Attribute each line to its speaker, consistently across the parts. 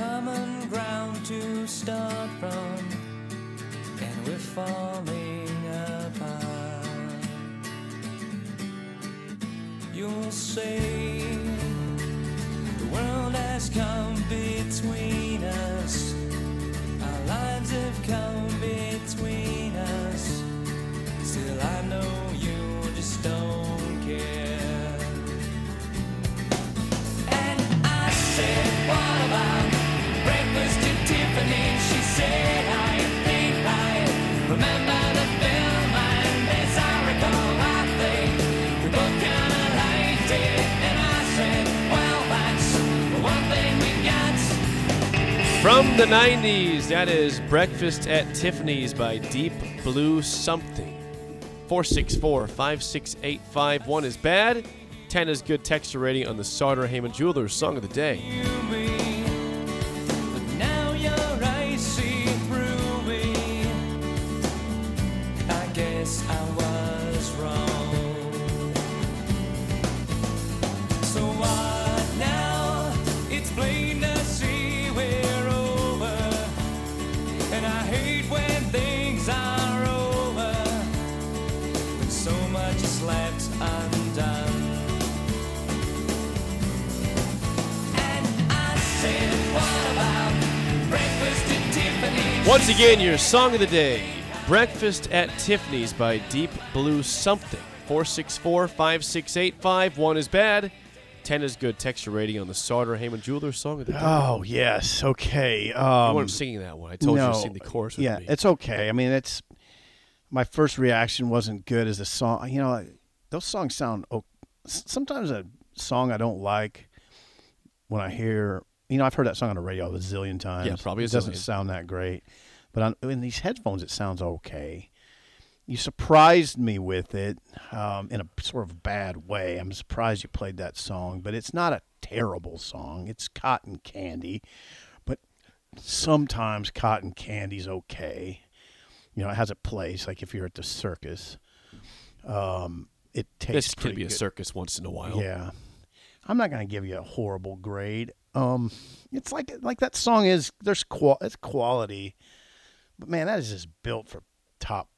Speaker 1: common ground to start from, and we're falling apart. You'll say the world has come between us,
Speaker 2: From the 90s, that is Breakfast at Tiffany's by Deep Blue Something. 464 568 One is bad, 10 is good texture rating on the Sartor Hamann Jewelers Song of the Day.
Speaker 1: I
Speaker 2: Once again, your Song of the Day Breakfast at Tiffany's by Deep Blue Something. 464 568 One is bad, 10 is good texture rating on the Sartor Hamann Jewelers Song of the Day.
Speaker 3: Oh yes, okay.
Speaker 2: you
Speaker 3: Um,
Speaker 2: weren't singing that one. I told you to sing the chorus with
Speaker 3: yeah,
Speaker 2: me.
Speaker 3: it's okay. I mean, it's my first reaction wasn't good as a song. You know, those songs sound. Sometimes a song I don't like when I hear. You know, I've heard that song on the radio a zillion times.
Speaker 2: Yeah, probably a
Speaker 3: it doesn't
Speaker 2: zillion.
Speaker 3: sound that great, but on, in these headphones, it sounds okay. You surprised me with it um, in a sort of bad way. I'm surprised you played that song, but it's not a terrible song. It's cotton candy, but sometimes cotton candy's okay. You know, it has a place. Like if you're at the circus, um, it tastes.
Speaker 2: this could be a circus once in a while.
Speaker 3: Yeah, I'm not going to give you a horrible grade. Um, it's like like that song is there's qual it's quality, but man, that is just built for top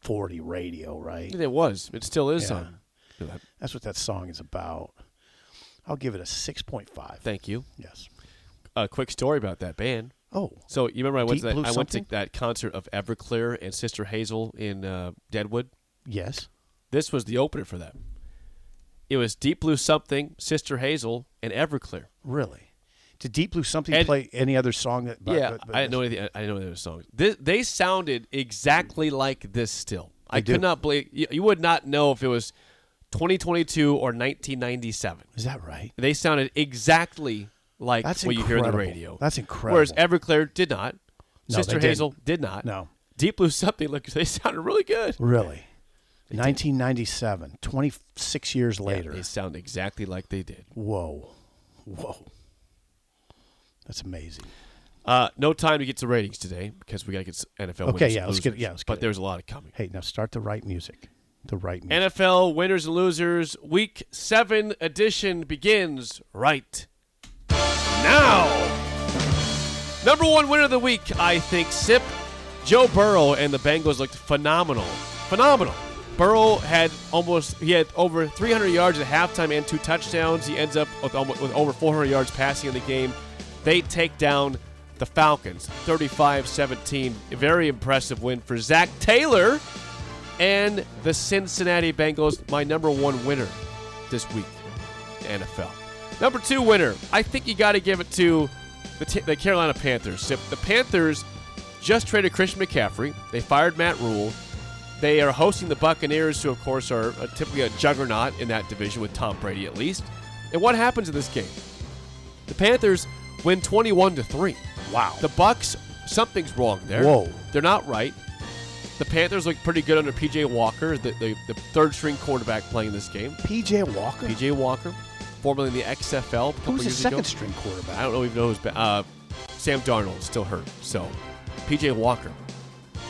Speaker 3: forty radio, right?
Speaker 2: It was. It still is
Speaker 3: Yeah.
Speaker 2: on.
Speaker 3: That's what that song is about. I'll give it a six point five.
Speaker 2: Thank you.
Speaker 3: Yes.
Speaker 2: A quick story about that band.
Speaker 3: Oh,
Speaker 2: So you remember I went
Speaker 3: Deep
Speaker 2: to that,
Speaker 3: Blue
Speaker 2: I went to that concert of Everclear and Sister Hazel in uh, Deadwood.
Speaker 3: yes.
Speaker 2: This was the opener for them. It was Deep Blue Something, Sister Hazel, and Everclear.
Speaker 3: Really? Did Deep Blue something
Speaker 2: And-
Speaker 3: play any other song that? but-
Speaker 2: yeah,
Speaker 3: but- but
Speaker 2: I didn't know anything. I didn't know any other songs. This, they sounded exactly like this. Still, I could
Speaker 3: do.
Speaker 2: not believe you, you would not know if it was 2022 or 1997.
Speaker 3: Is that right?
Speaker 2: They sounded exactly like
Speaker 3: That's
Speaker 2: what you hear on the radio.
Speaker 3: That's incredible. Whereas.
Speaker 2: Everclear did not.
Speaker 3: No,
Speaker 2: Sister. Hazel did not.
Speaker 3: No.
Speaker 2: Deep Blue something look they sounded really good.
Speaker 3: Really. 1997, 26 years later.
Speaker 2: They sound exactly like they did.
Speaker 3: Whoa. Whoa. That's amazing.
Speaker 2: Uh, no time to get to ratings today because we got to get NFL.
Speaker 3: Okay,
Speaker 2: winners
Speaker 3: yeah, let's get- yeah, let's
Speaker 2: but
Speaker 3: it.
Speaker 2: there's a lot of coming.
Speaker 3: Hey, now start the right music. The right music.
Speaker 2: NFL winners and losers week seven edition begins right now. Number one winner of the week, I think, Sip. Joe Burrow and the Bengals looked phenomenal. Phenomenal. Burrow had almost he had over 300 yards at halftime and two touchdowns. He ends up with, almost, with over 400 yards passing in the game. They take down the Falcons 35-17. A very impressive win for Zac Taylor and the Cincinnati Bengals, my number one winner this week NFL. Number two winner, I think you got to give it to the, t- the Carolina Panthers. The Panthers just traded Christian McCaffrey. They fired Matt Rhule. They are hosting the Buccaneers, who of course are uh, typically a juggernaut in that division with Tom Brady at least. And what happens in this game? The Panthers win 21 to 3.
Speaker 3: Wow.
Speaker 2: The Bucs, something's wrong there.
Speaker 3: Whoa.
Speaker 2: They're not right. The Panthers look pretty good under PJ Walker, the, the, the third string quarterback playing this game.
Speaker 3: PJ Walker?
Speaker 2: PJ Walker, formerly in the XFL
Speaker 3: Who's the second
Speaker 2: ago.
Speaker 3: string quarterback?
Speaker 2: I don't know even know who's uh, Sam Darnold is still hurt. So PJ Walker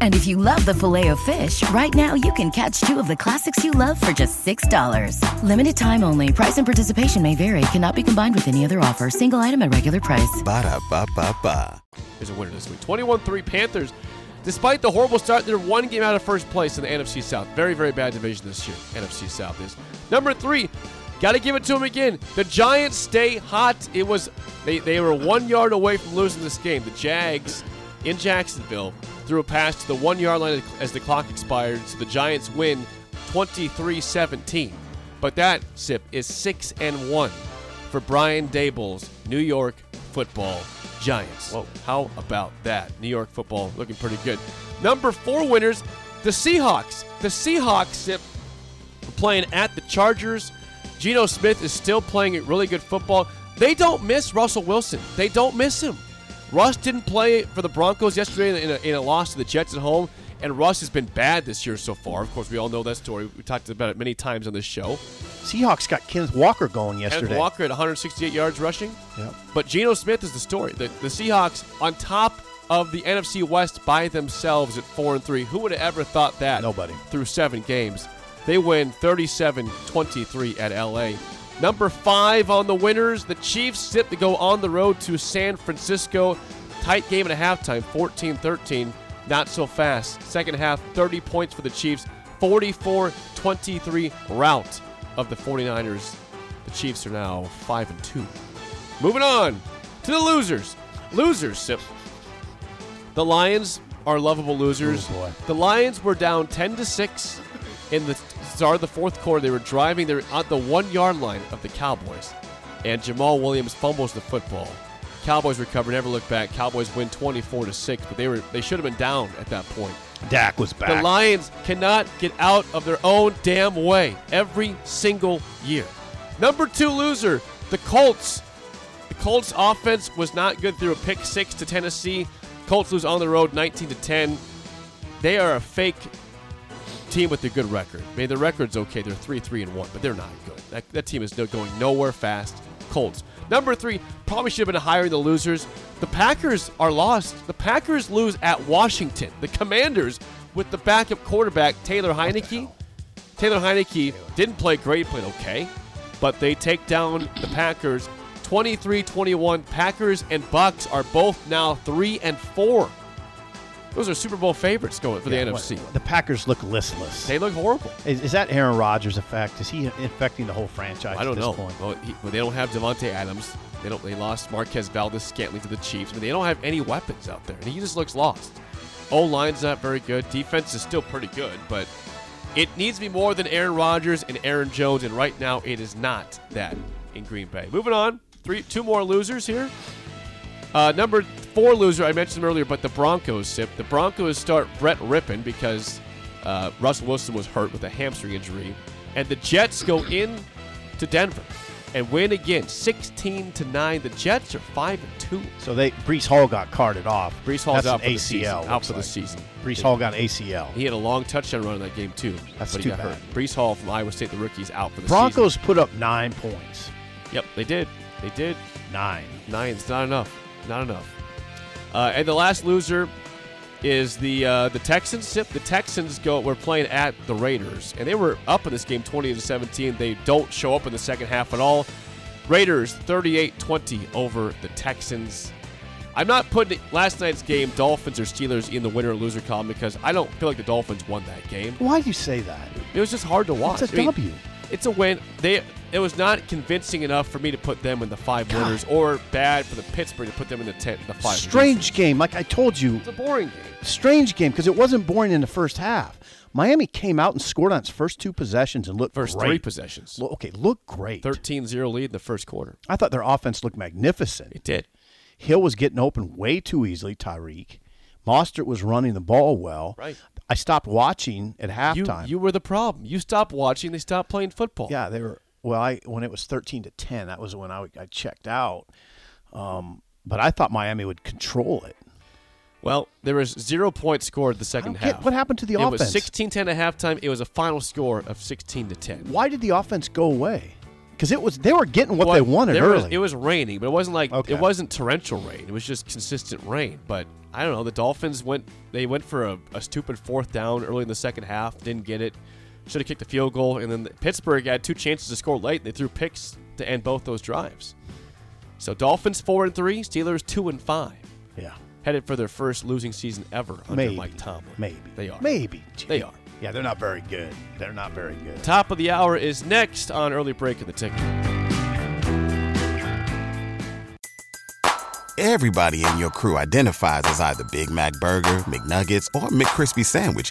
Speaker 4: And if you love the filet of fish, right now you can catch two of the classics you love for just $6. Limited time only. Price and participation may vary. Cannot be combined with any other offer. Single item at regular price.
Speaker 5: Ba-da-ba-ba-ba.
Speaker 2: is a winner this week. 21-3 Panthers. Despite the horrible start, they're one game out of first place in the NFC South. Very, very bad division this year. NFC South is number three. Got to give it to them again. The Giants stay hot. It was they they were one yard away from losing this game. The Jags in Jacksonville threw a pass to the one yard line as the clock expired. So the Giants win 23-17. But that sip is six and one for Brian Daboll's New York Football Giants. Whoa, how about that? New York football looking pretty good. Number four winners, the Seahawks. The Seahawks sip playing at the Chargers. Geno Smith is still playing really good football. They don't miss Russell Wilson. They don't miss him. Russ didn't play for the Broncos yesterday in a, in a loss to the Jets at home, and Russ has been bad this year so far. Of course, we all know that story. We talked about it many times on this show.
Speaker 3: Seahawks got Kenneth Walker going yesterday.
Speaker 2: Kenneth Walker at 168 yards rushing.
Speaker 3: Yep.
Speaker 2: But Geno Smith is the story. The, the Seahawks on top of the NFC West by themselves at four and three. Who would have ever thought that?
Speaker 3: Nobody.
Speaker 2: Through seven games, they win 37-23 at LA. Number five on the winners, the Chiefs sit to go on the road to San Francisco. Tight game at halftime, 14-13. Not so fast. Second half, 30 points for the Chiefs. 44-23 rout of the 49ers. The Chiefs are now 5 and 2. Moving on to the losers. Losers, Sip. The Lions are lovable losers.
Speaker 3: Oh.
Speaker 2: The Lions were down 10 to 6 in the start of the fourth quarter. They were driving. They're at the one yard line of the Cowboys, and Jamaal Williams fumbles the football. Cowboys recover, never look back. Cowboys win 24 to six, but they were they should have been down at that point.
Speaker 3: Dak was back.
Speaker 2: The Lions cannot get out of their own damn way every single year. Number two loser, the Colts. The Colts offense was not good through a pick six to Tennessee. Colts lose on the road 19 to 10. They are a fake team with a good record. I mean, the record's okay. They're 3 3 and 1, but they're not good. That, that team is going nowhere fast. Colts. Number three, probably should have been higher in the losers. The Packers are lost. The Packers lose at Washington. The Commanders, with the backup quarterback, Taylor Heinicke. Taylor Heinicke didn't play great, played okay, but they take down the Packers 23-21. Packers and Bucs are both now 3 and 4. Those are Super Bowl favorites going for
Speaker 3: Yeah,
Speaker 2: the
Speaker 3: what-
Speaker 2: NFC.
Speaker 3: The Packers look listless.
Speaker 2: They look horrible.
Speaker 3: Is, is that Aaron Rodgers' effect? Is he infecting the whole franchise
Speaker 2: I don't
Speaker 3: at this
Speaker 2: know.
Speaker 3: point?
Speaker 2: Well, he, well, they don't have Davante Adams. They don't. They lost Marquez Valdes Scantling to the Chiefs. I mean, they don't have any weapons out there, and he just looks lost. O line's not very good. Defense is still pretty good, but it needs to be more than Aaron Rodgers and Aaron Jones, and right now it is not that in Green Bay. Moving on, three, two more losers here. Uh, number four loser, I mentioned him earlier, but the Broncos sip. The Broncos start Brett Rypien because uh, Russell Wilson was hurt with a hamstring injury, and the Jets go in to Denver and win again, 16 to nine. The Jets are five and two.
Speaker 3: So they Breece Hall got carted off.
Speaker 2: Breece Hall's
Speaker 3: That's
Speaker 2: out for the
Speaker 3: ACL.
Speaker 2: season. Out for the season.
Speaker 3: Breece Hall got ACL.
Speaker 2: He had a long touchdown run in that game too.
Speaker 3: That's
Speaker 2: but he
Speaker 3: too
Speaker 2: got
Speaker 3: bad.
Speaker 2: hurt. Breece Hall from Iowa State, the rookie, is out for the season.
Speaker 3: Broncos put up nine points.
Speaker 2: Yep, they did. They did.
Speaker 3: Nine.
Speaker 2: Nine. It's not enough. Not enough. Uh, and the last loser is the uh, the Texans. Sip. The Texans go. We're playing at the Raiders, and they were up in this game, 20 to 17. They don't show up in the second half at all. Raiders 38-20 over the Texans. I'm not putting last night's game, Dolphins or Steelers, in the winner or loser column because I don't feel like the Dolphins won that game.
Speaker 3: Why do you say that?
Speaker 2: It was just hard to watch.
Speaker 3: It's a
Speaker 2: I mean,
Speaker 3: W.
Speaker 2: It's a win. They it was not convincing enough for me to put them in the five
Speaker 3: God.
Speaker 2: winners, or bad for the Pittsburgh to put them in the ten, the five.
Speaker 3: Strange game. Like I told you,
Speaker 2: It's a boring game.
Speaker 3: strange game because it wasn't boring in the first half. Miami came out and scored on its first two possessions and looked
Speaker 2: First
Speaker 3: great.
Speaker 2: three possessions.
Speaker 3: Okay, looked great.
Speaker 2: 13-0 lead in the first quarter.
Speaker 3: I thought their offense looked magnificent.
Speaker 2: It did.
Speaker 3: Hill was getting open way too easily, Tyreek. Mostert was running the ball well.
Speaker 2: Right.
Speaker 3: I stopped watching at
Speaker 2: You,
Speaker 3: halftime.
Speaker 2: you were the problem. You stopped watching. They stopped playing football.
Speaker 3: yeah, they were. Well, I when it was thirteen to ten, that was when I, I checked out. Um, but I thought Miami would control it.
Speaker 2: Well, there was zero points scored the second half.
Speaker 3: what happened to the
Speaker 2: it
Speaker 3: offense?
Speaker 2: It was 16-10 at halftime. It was a final score of 16 to 10.
Speaker 3: Why did the offense go away? Because it was they were getting what
Speaker 2: Well,
Speaker 3: they wanted early.
Speaker 2: Was, it was raining, but it wasn't like
Speaker 3: Okay.
Speaker 2: it wasn't torrential rain. It was just consistent rain. But I don't know. The Dolphins went. They went for a, a stupid fourth down early in the second half. Didn't get it. Should have kicked the field goal. And then Pittsburgh had two chances to score late. They threw picks to end both those drives. So Dolphins four and three. Steelers two and five.
Speaker 3: yeah,
Speaker 2: Headed for their first losing season ever under
Speaker 3: maybe
Speaker 2: Mike Tomlin.
Speaker 3: Maybe
Speaker 2: they are.
Speaker 3: Maybe
Speaker 2: They are.
Speaker 3: Yeah, they're not very good. They're not very good.
Speaker 2: Top of the hour is next on early break in the ticket.
Speaker 5: Everybody in your crew identifies as either Big Mac Burger, McNuggets, or McCrispy Sandwich.